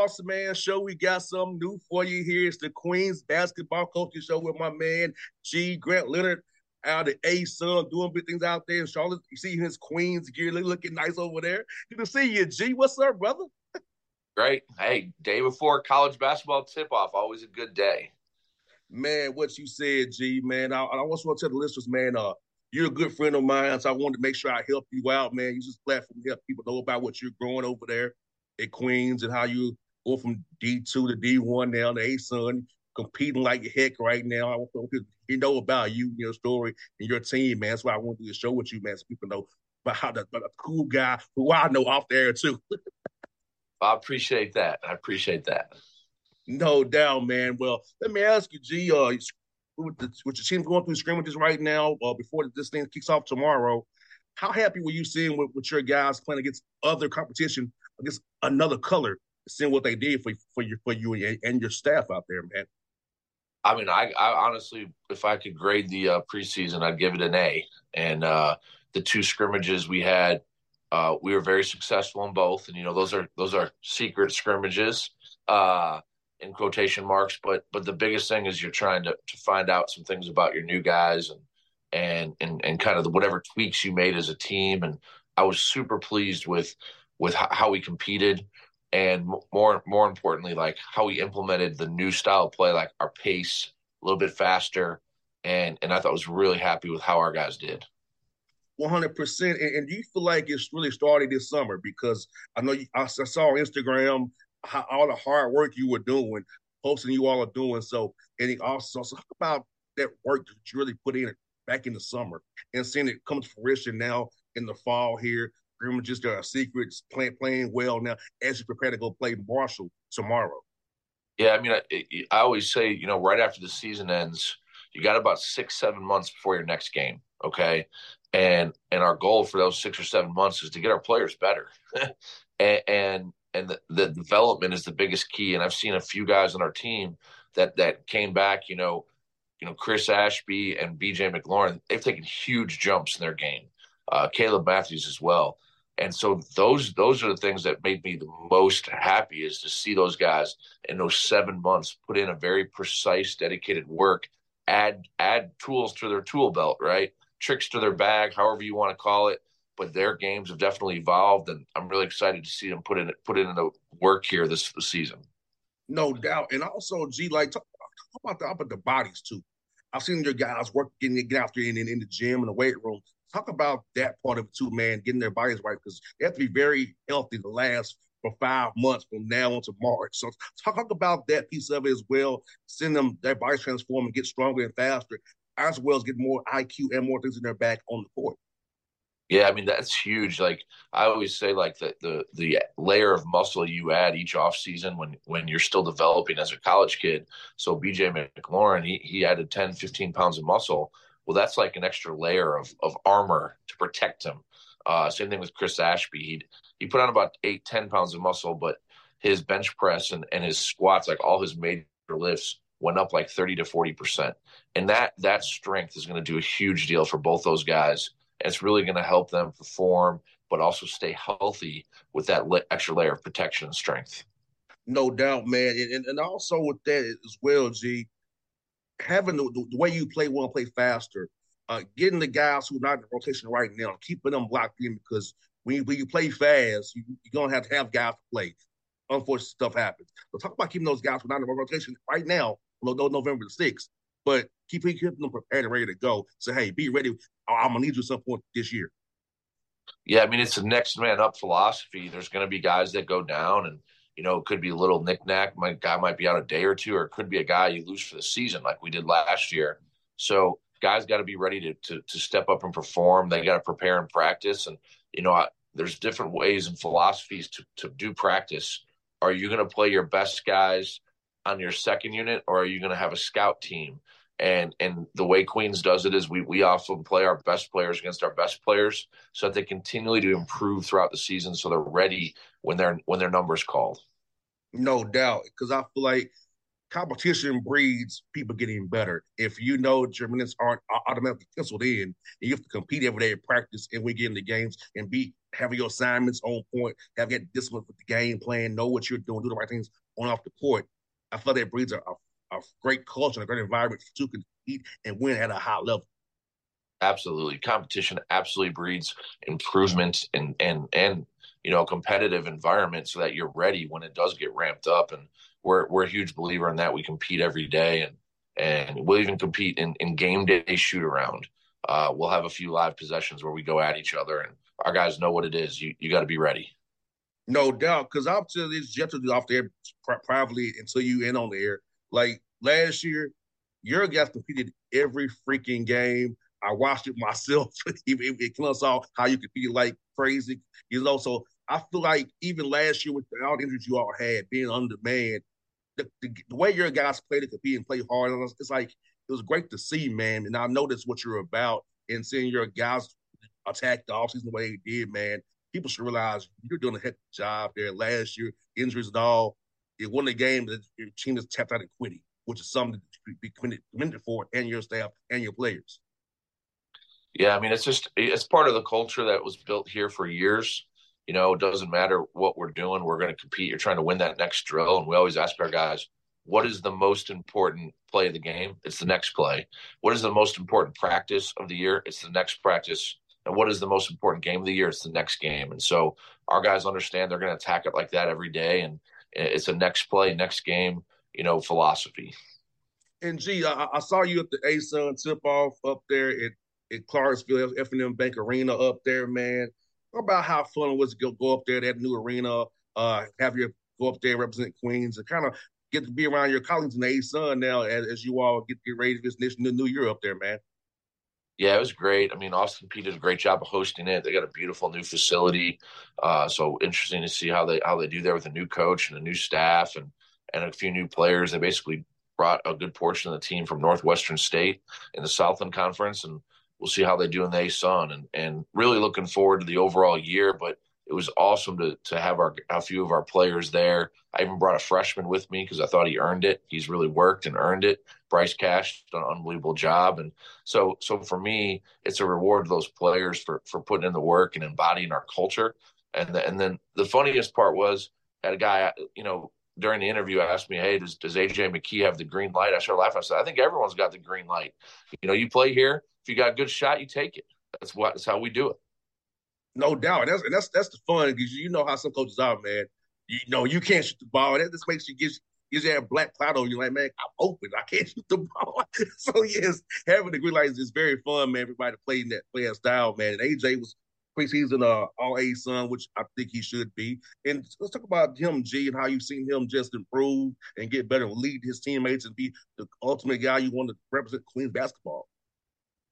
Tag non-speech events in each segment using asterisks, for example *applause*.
Boss Man Show. We got something new for you here. It's the Queens Basketball Coaching Show with my man G. Grant Leonard out of ASUN doing big things out there in Charlotte. You see his Queens gear looking nice over there. Good to see you, G. What's up, brother? Great. Hey, day before college basketball tip off, always a good day. Man, what you said, G, man. I, I also want to tell the listeners, man, uh, you're a good friend of mine, so I wanted to make sure I help you out, man. Use this platform to help people know about what you're growing over there at Queens and how you go from D2 to D1 now to ASUN, competing like heck right now. I want people to know about you, and your story, and your team, man. That's why I want to do a show with you, man, so people know about how the, the cool guy who I know off the air too. *laughs* I appreciate that. I appreciate that. No doubt, man. Well, let me ask you, G. Uh, with, the, with your team going through scrimmages right now, uh, before this thing kicks off tomorrow, how happy were you seeing with, with your guys playing against other competition, against another color, seeing what they did for for your for you and, your staff out there, man? I mean, I, I honestly, if I could grade the uh, preseason, I'd give it an A. And uh, the two scrimmages we had, uh, we were very successful in both. And you know, those are those are secret scrimmages. Uh, in quotation marks. But but the biggest thing is you're trying to to find out some things about your new guys and and and and kind of the, whatever tweaks you made as a team. And I was super pleased with with how we competed and more more importantly, like how we implemented the new style of play, like our pace a little bit faster. And and I thought was really happy with how our guys did. One hundred percent. And do you feel like it's really started this summer? Because I know you, I saw on Instagram how, all the hard work you were doing, posting you all are doing. So, and also so talk about that work that you really put in back in the summer and seeing it come to fruition now in the fall here. There are secrets, playing playing well now as you prepare to go play Marshall tomorrow. Yeah, I mean, I, I always say, you know, right after the season ends, you got about six, seven months before your next game. Okay. and and our goal for those six or seven months is to get our players better, *laughs* and and, and the, the development is the biggest key. And I've seen a few guys on our team that that came back, you know, you know Chris Ashby and B.J. McLaurin. They've taken huge jumps in their game. Uh, Caleb Matthews as well. And so those those are the things that made me the most happy is to see those guys in those seven months put in a very precise, dedicated work, add add tools to their tool belt, right? Tricks to their bag, however you want to call it. But their games have definitely evolved, and I'm really excited to see them put in put in the work here this, this season. No doubt, and also, G, like talk, talk about the up at the bodies too. I've seen your guys work getting get out in, in, in the gym and the weight room talk about that part of it too, man, getting their bodies right because they have to be very healthy to last for five months from now until March. So talk about that piece of it as well. Send them their bodies transform and get stronger and faster, as well as get more IQ and more things in their back on the court. Yeah, I mean that's huge. Like I always say, like the the the layer of muscle you add each off season when when you're still developing as a college kid. So BJ McLaurin, he he added 10, 15 pounds of muscle well, that's like an extra layer of of armor to protect him. Uh, same thing with Chris Ashby. He he put on about eight, ten pounds of muscle, but his bench press and, and his squats, like all his major lifts, went up like 30 to 40 percent. And that that strength is going to do a huge deal for both those guys. And it's really going to help them perform, but also stay healthy with that extra layer of protection and strength. No doubt, man. And, and also with that as well, G, having the, the, way you play want to play faster, uh, getting the guys who are not in the rotation right now, keeping them locked in because when you, when you play fast, you, are going to have to have guys to play. Unfortunate stuff happens. But talk about keeping those guys who are not in the rotation right now, no, November the 6th, but keep keeping them prepared and ready to go. So, hey, be ready. I'm going to need you at some point this year. Yeah, I mean, it's a next man up philosophy. There's going to be guys that go down and – you know, it could be a little knickknack. My guy might be out a day or two, or it could be a guy you lose for the season, like we did last year. So guys got to be ready to, to, to step up and perform. They got to prepare and practice. And you know, I, there's different ways and philosophies to to do practice. Are you going to play your best guys on your second unit, or are you going to have a scout team? And and the way Queens does it is we we often play our best players against our best players, so that they continually to improve throughout the season, so they're ready when their when their number's called. No doubt, because I feel like competition breeds people getting better. If you know your minutes aren't automatically penciled in, you have to compete every day in practice and we get into games and be having your assignments on point, have get discipline with the game plan, know what you're doing, do the right things on off the court. I feel that breeds a, a, a great culture and a great environment to compete and win at a high level. Absolutely, competition absolutely breeds improvement and and and you know, competitive environment so that you're ready when it does get ramped up. And we're we're a huge believer in that. We compete every day and and we'll even compete in, in game day shoot around. Uh, we'll have a few live possessions where we go at each other and our guys know what it is. You you got to be ready. No doubt, because I'll tell this you have to do off there privately until you in on the air. Like last year, your guys competed every freaking game. I watched it myself. *laughs* it, it, it saw how you competed like crazy. You know, so I feel like even last year with all the injuries you all had, being undermanned, the, the, the way your guys play to compete and play hard, it's like it was great to see, man. And I know that's what you're about. And seeing your guys attack the offseason the way they did, man, people should realize you're doing a heck of a job there. Last year, injuries and all, it won the game that your team has tapped out and quitting, which is something to be commended for and your staff and your players. Yeah, I mean, it's just it's part of the culture that was built here for years. You know, it doesn't matter what we're doing, we're going to compete. You're trying to win that next drill, and we always ask our guys, "What is the most important play of the game? It's the next play. What is the most important practice of the year? It's the next practice. And what is the most important game of the year? It's the next game. And so our guys understand they're going to attack it like that every day, and it's a next play, next game, you know, philosophy. And gee, I, I saw you at the ASUN tip off up there at at Clarksville, F&M Bank Arena up there, man. Talk about how fun it was to go, go up there, that new arena, uh, have you go up there represent Queens and kind of get to be around your colleagues in the A-Sun now as, as you all get, get ready for this new year up there, man. Yeah, it was great. I mean, Austin Peay did a great job of hosting it. They got a beautiful new facility. Uh, so interesting to see how they how they do there with a new coach and a new staff and and a few new players. They basically brought a good portion of the team from Northwestern State in the Southland Conference, and we'll see how they do in the ASUN, and and really looking forward to the overall year. But it was awesome to to have our a few of our players there. I even brought a freshman with me because I thought he earned it. He's really worked and earned it. Bryce Cash done an unbelievable job, and so so for me, it's a reward to those players for for putting in the work and embodying our culture. And the, and then the funniest part was had a guy, you know, during the interview asked me, "Hey, does does AJ McKee have the green light?" I started laughing. I said, "I think everyone's got the green light. You know, you play here. If you got a good shot, you take it. That's what. That's how we do it." No doubt. That's that's that's the fun because you know how some coaches are, man. You know, you can't shoot the ball. That just makes you gives gives you a black cloud on you. Like, man, I'm open. I can't *laughs* shoot the ball. *laughs* so yes, having the green lights is very fun, man. Everybody playing that playing style, man. And AJ was preseason uh, All ASUN, which I think he should be. And let's talk about him, G, and how you've seen him just improve and get better, lead his teammates, and be the ultimate guy you want to represent Queens basketball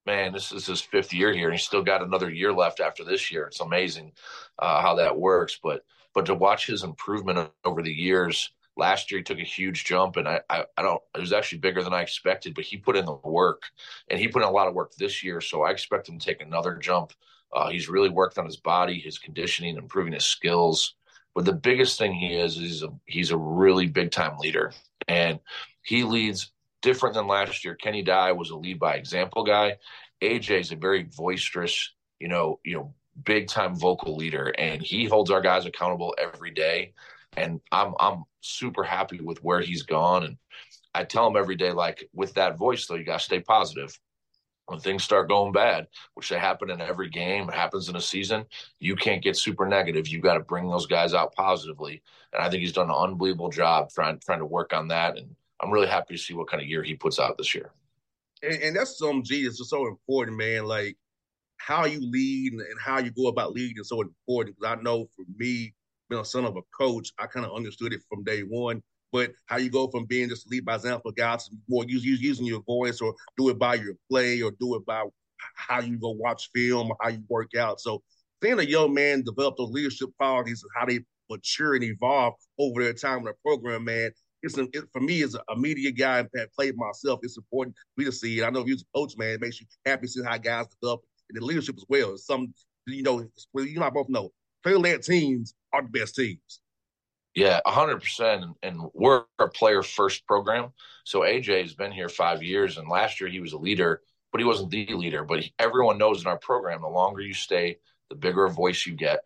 man, this is his fifth year here, and he's still got another year left after this year. It's amazing uh, how that works. But but to watch his improvement over the years. Last year he took a huge jump, and I, I, I don't. It was actually bigger than I expected, but he put in the work, and he put in a lot of work this year. So I expect him to take another jump. Uh, he's really worked on his body, his conditioning, improving his skills. But the biggest thing he is, is he's a, he's a really big time leader, and he leads different than last year. Kenny Dye was a lead by example guy. AJ is a very boisterous, you know, you know, big time vocal leader, and he holds our guys accountable every day. And I'm I'm super happy with where he's gone. And I tell him every day, like with that voice, though, you gotta stay positive. When things start going bad, which they happen in every game, happens in a season, you can't get super negative. You got to bring those guys out positively. And I think he's done an unbelievable job trying trying to work on that. And I'm really happy to see what kind of year he puts out this year. And, and that's some G. It's just so important, man. Like how you lead and, and how you go about leading is so important. Because I know for me, being a son of a coach, I kind of understood it from day one. But how you go from being just lead by example guys to more use, use, using your voice or do it by your play or do it by how you go watch film or how you work out. So seeing a young man develop those leadership qualities and how they mature and evolve over their time in the program, man, it's a, it, for me as a, media guy and played myself. It's important for me to see it. I know if you're a coach, man, it makes you happy to see how guys develop and the leadership as well. It's some you know, you and I both know player-led teams are the best teams. Yeah, hundred percent. And we're a player-first program. So AJ has been here five years, and last year he was a leader, but he wasn't the leader. But everyone knows in our program, the longer you stay, the bigger a voice you get,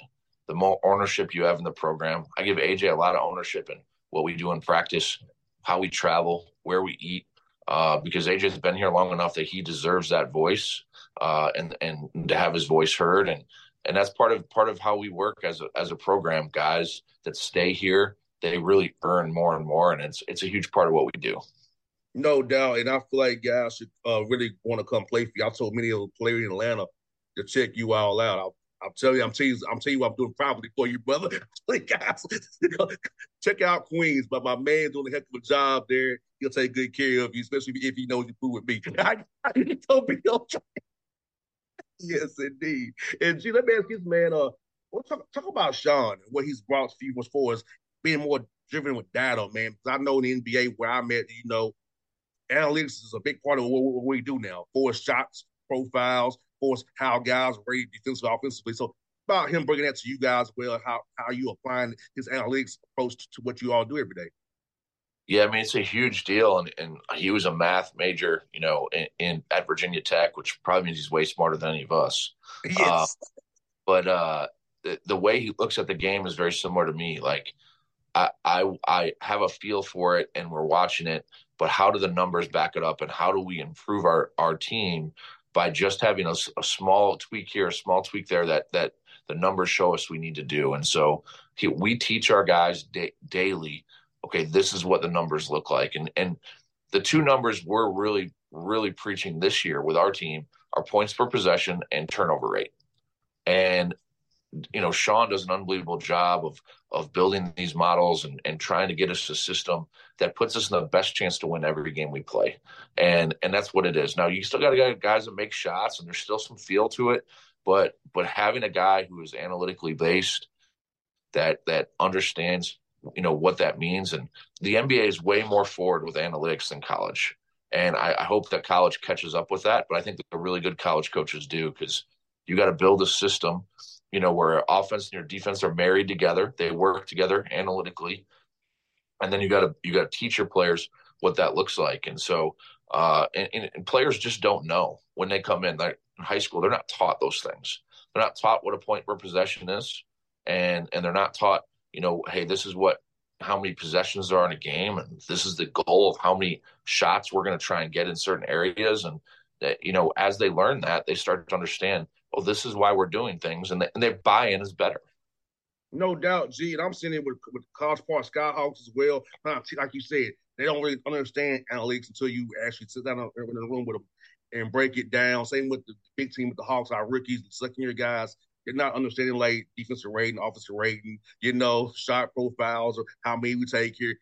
the more ownership you have in the program. I give AJ a lot of ownership in what we do in practice, how we travel, where we eat, uh, because AJ's been here long enough that he deserves that voice uh, and and to have his voice heard, and and that's part of part of how we work as a as a program. Guys that stay here, they really earn more and more, and it's it's a huge part of what we do. No doubt, and I feel like guys should uh, really want to come play for you. I told many of the players in Atlanta to check you all out. I'm telling you, I'm telling you, I'm telling you what I'm doing properly for you, brother. *laughs* guys, *laughs* check out Queens. But my man's doing a heck of a job there. He'll take good care of you, especially if he knows you fool with me. *laughs* I, told me yes, indeed. And gee, let me ask this man, uh, well, talk, talk about Sean and what he's brought to you as far as being more driven with data, man. Because I know in the NBA where I'm at, you know, analytics is a big part of what, what we do now. Force shots, profiles, course, how guys are rated defensively, offensively. So about him bringing that to you guys well, how how you applying his analytics approach to what you all do every day. Yeah, I mean it's a huge deal, and, and he was a math major, you know, in, in at Virginia Tech, which probably means he's way smarter than any of us. Yes. Uh, but uh, the, the way he looks at the game is very similar to me. Like I, I I have a feel for it, and we're watching it. But how do the numbers back it up, and how do we improve our our team by just having a, a, small tweak here, a small tweak there that that the numbers show us we need to do. And so he, we teach our guys da- daily. Okay, this is what the numbers look like, and and the two numbers we're really really preaching this year with our team are points per possession and turnover rate. And you know, Sean does an unbelievable job of of building these models and, and trying to get us a system that puts us in the best chance to win every game we play. And and that's what it is. Now you still got to guys that make shots and there's still some feel to it, but but having a guy who is analytically based that that understands you know what that means and the NBA is way more forward with analytics than college. And I, I hope that college catches up with that. But I think the really good college coaches do because you got to build a system, you know, where offense and your defense are married together. They work together analytically, and then you got to you got to teach your players what that looks like. And so, uh, and, and, players just don't know when they come in. They're in high school, they're not taught those things. They're not taught what a point per possession is, and and they're not taught, you know, hey, this is what how many possessions there are in a game, and this is the goal of how many shots we're going to try and get in certain areas, and that you know, as they learn that, they start to understand, oh, this is why we're doing things, and, they, and their buy-in is better. No doubt, G. And I'm it with with College Park Skyhawks as well. Like you said, they don't really understand analytics until you actually sit down in the room with them and break it down. Same with the big team with the Hawks, our rookies, the second year guys. They're not understanding like defensive rating, offensive rating, you know, shot profiles or how many we take here.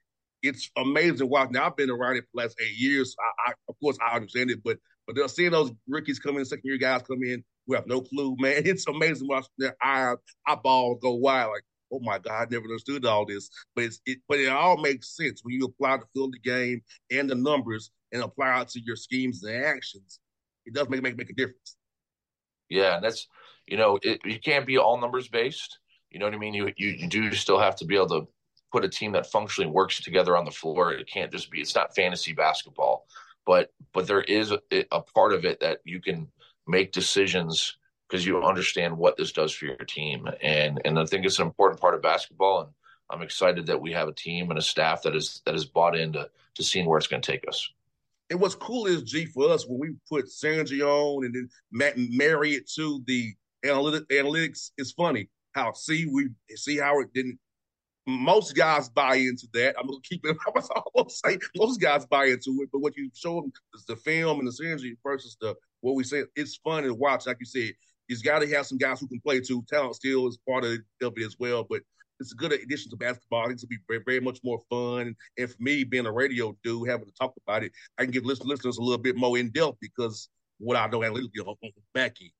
It's amazing watching. Now I've been around it for the last eight years. I, I of course I understand it, but but they're seeing those rookies come in, second year guys come in who have no clue, man. *laughs* It's amazing watching their eye eyeballs go wide. Like, oh my God, I never understood all this. But it's it, but it all makes sense when you apply the field of the game and the numbers and apply it to your schemes and actions. It does make make make a difference. Yeah, and that's you know it, you can't be all numbers based. You know what I mean? You, you you do still have to be able to put a team that functionally works together on the floor. It can't just be. It's not fantasy basketball, but but there is a, a part of it that you can make decisions because you understand what this does for your team. And and I think it's an important part of basketball. And I'm excited that we have a team and a staff that is that is bought into to seeing where it's going to take us. And what's cool is G for us when we put synergy on and then marry it to the analytic, analytics. It's funny how see we see how it didn't. Most guys buy into that. I'm gonna keep it. *laughs* I was almost say most guys buy into it, but what you show them is the film and the synergy versus the what we say. It's fun to watch. Like you said, he's got to have some guys who can play too. Talent still is part of it as well, but it's a good addition to basketball. I think it'll be very, very much more fun. And for me, being a radio dude, having to talk about it, I can give listeners a little bit more in depth because what I know analytically on back end.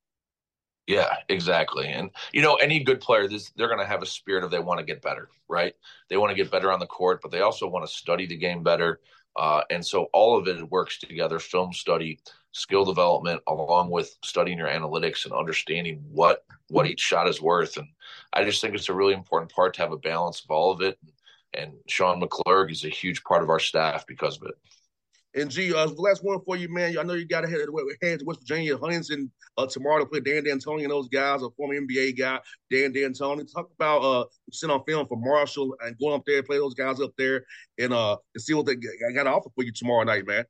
Yeah, exactly. And you know, any good player, this they're going to have a spirit of they want to get better, right? They want to get better on the court, but they also want to study the game better. Uh, and so all of it works together: film study, skill development, along with studying your analytics and understanding what what each shot is worth. And I just think it's a really important part to have a balance of all of it. And Sean McClurg is a huge part of our staff because of it. And G, uh, last one for you, man. I know you got ahead of to head to West Virginia, Huntington uh, tomorrow to play Dan D'Antoni and those guys, a former NBA guy, Dan D'Antoni. Talk about uh, sitting on film for Marshall and going up there, play those guys up there, and uh, and see what they got to offer for you tomorrow night, man.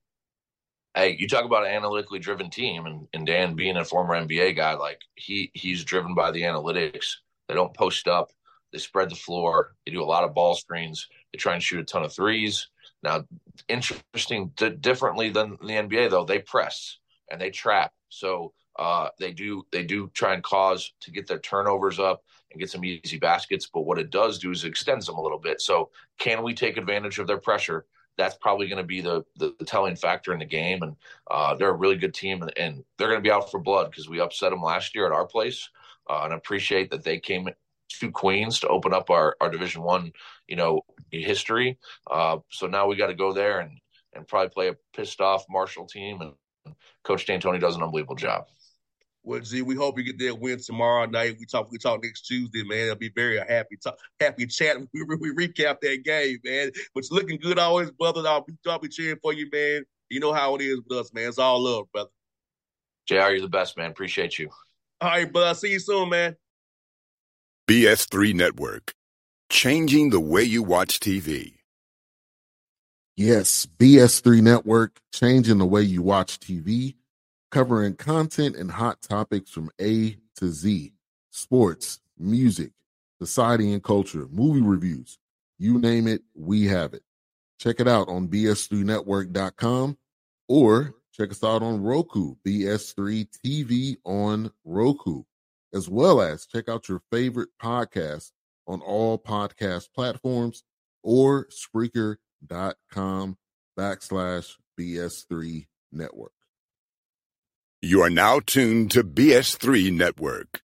Hey, you talk about an analytically driven team, and, and Dan being a former NBA guy, like he he's driven by the analytics. They don't post up. They spread the floor. They do a lot of ball screens. They try and shoot a ton of threes. Now, interesting, d- differently than the NBA though, they press and they trap. So uh, they do they do try and cause to get their turnovers up and get some easy baskets. But what it does do is it extends them a little bit. So can we take advantage of their pressure? That's probably going to be the, the, the telling factor in the game. And uh, they're a really good team, and, and they're going to be out for blood because we upset them last year at our place. Uh, and appreciate that they came to Queens to open up our, our Division One, you know, history. Uh, so now we got to go there and and probably play a pissed off Marshall team, and Coach D'Antoni does an unbelievable job. Well, Z, we hope you get that win tomorrow night. We talk. We talk next Tuesday, man. It'll be very happy, talk, happy chat. *laughs* We, we recap that game, man. But you're looking good always, brother. I'll be, I'll be cheering for you, man. You know how it is with us, man. It's all love, brother. Jr., you're the best, man. Appreciate you. All right, bud. I'll see you soon, man. BS3 Network, changing the way you watch TV. Yes, BS3 Network, changing the way you watch TV, covering content and hot topics from A to Z sports, music, society and culture, movie reviews. You name it, we have it. Check it out on BS3Network.com or check us out on Roku, BS3 TV on Roku as well as check out your favorite podcast on all podcast platforms or Spreaker.com backslash BS3 Network. You are now tuned to BS3 Network.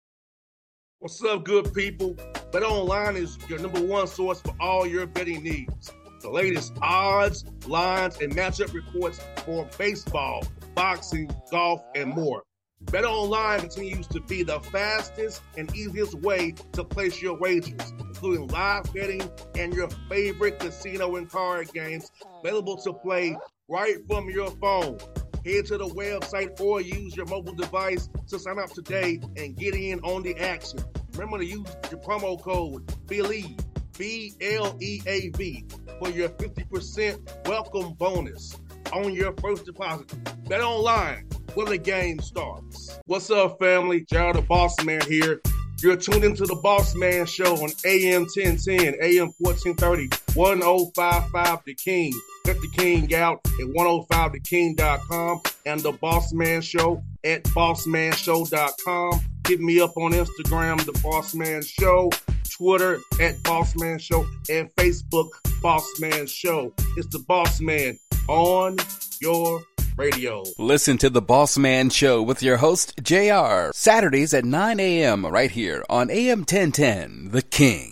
What's up, good people? Bet Online is your number one source for all your betting needs. the latest odds, lines, and matchup reports for baseball, boxing, golf, and more. Bet Online continues to be the fastest and easiest way to place your wagers, including live betting and your favorite casino and card games available to play right from your phone. Head to the website or use your mobile device to sign up today and get in on the action. Remember to use your promo code BLEAV, B L E A V, for your 50% welcome bonus on your first deposit. Bet online where the game starts. What's up, family? Jared the Boss Man here. You're tuned into the Boss Man Show on AM 1010, AM 1430, 1055 The King. Get the King out at 105theking.com and the Boss Man Show at bossmanshow.com. Hit me up on Instagram, The Boss Man Show, Twitter at Boss Man Show, and Facebook, Boss Man Show. It's the Boss Man on your radio. Listen to the Boss Man Show with your host, JR, Saturdays at 9 a.m. right here on AM 1010, The King.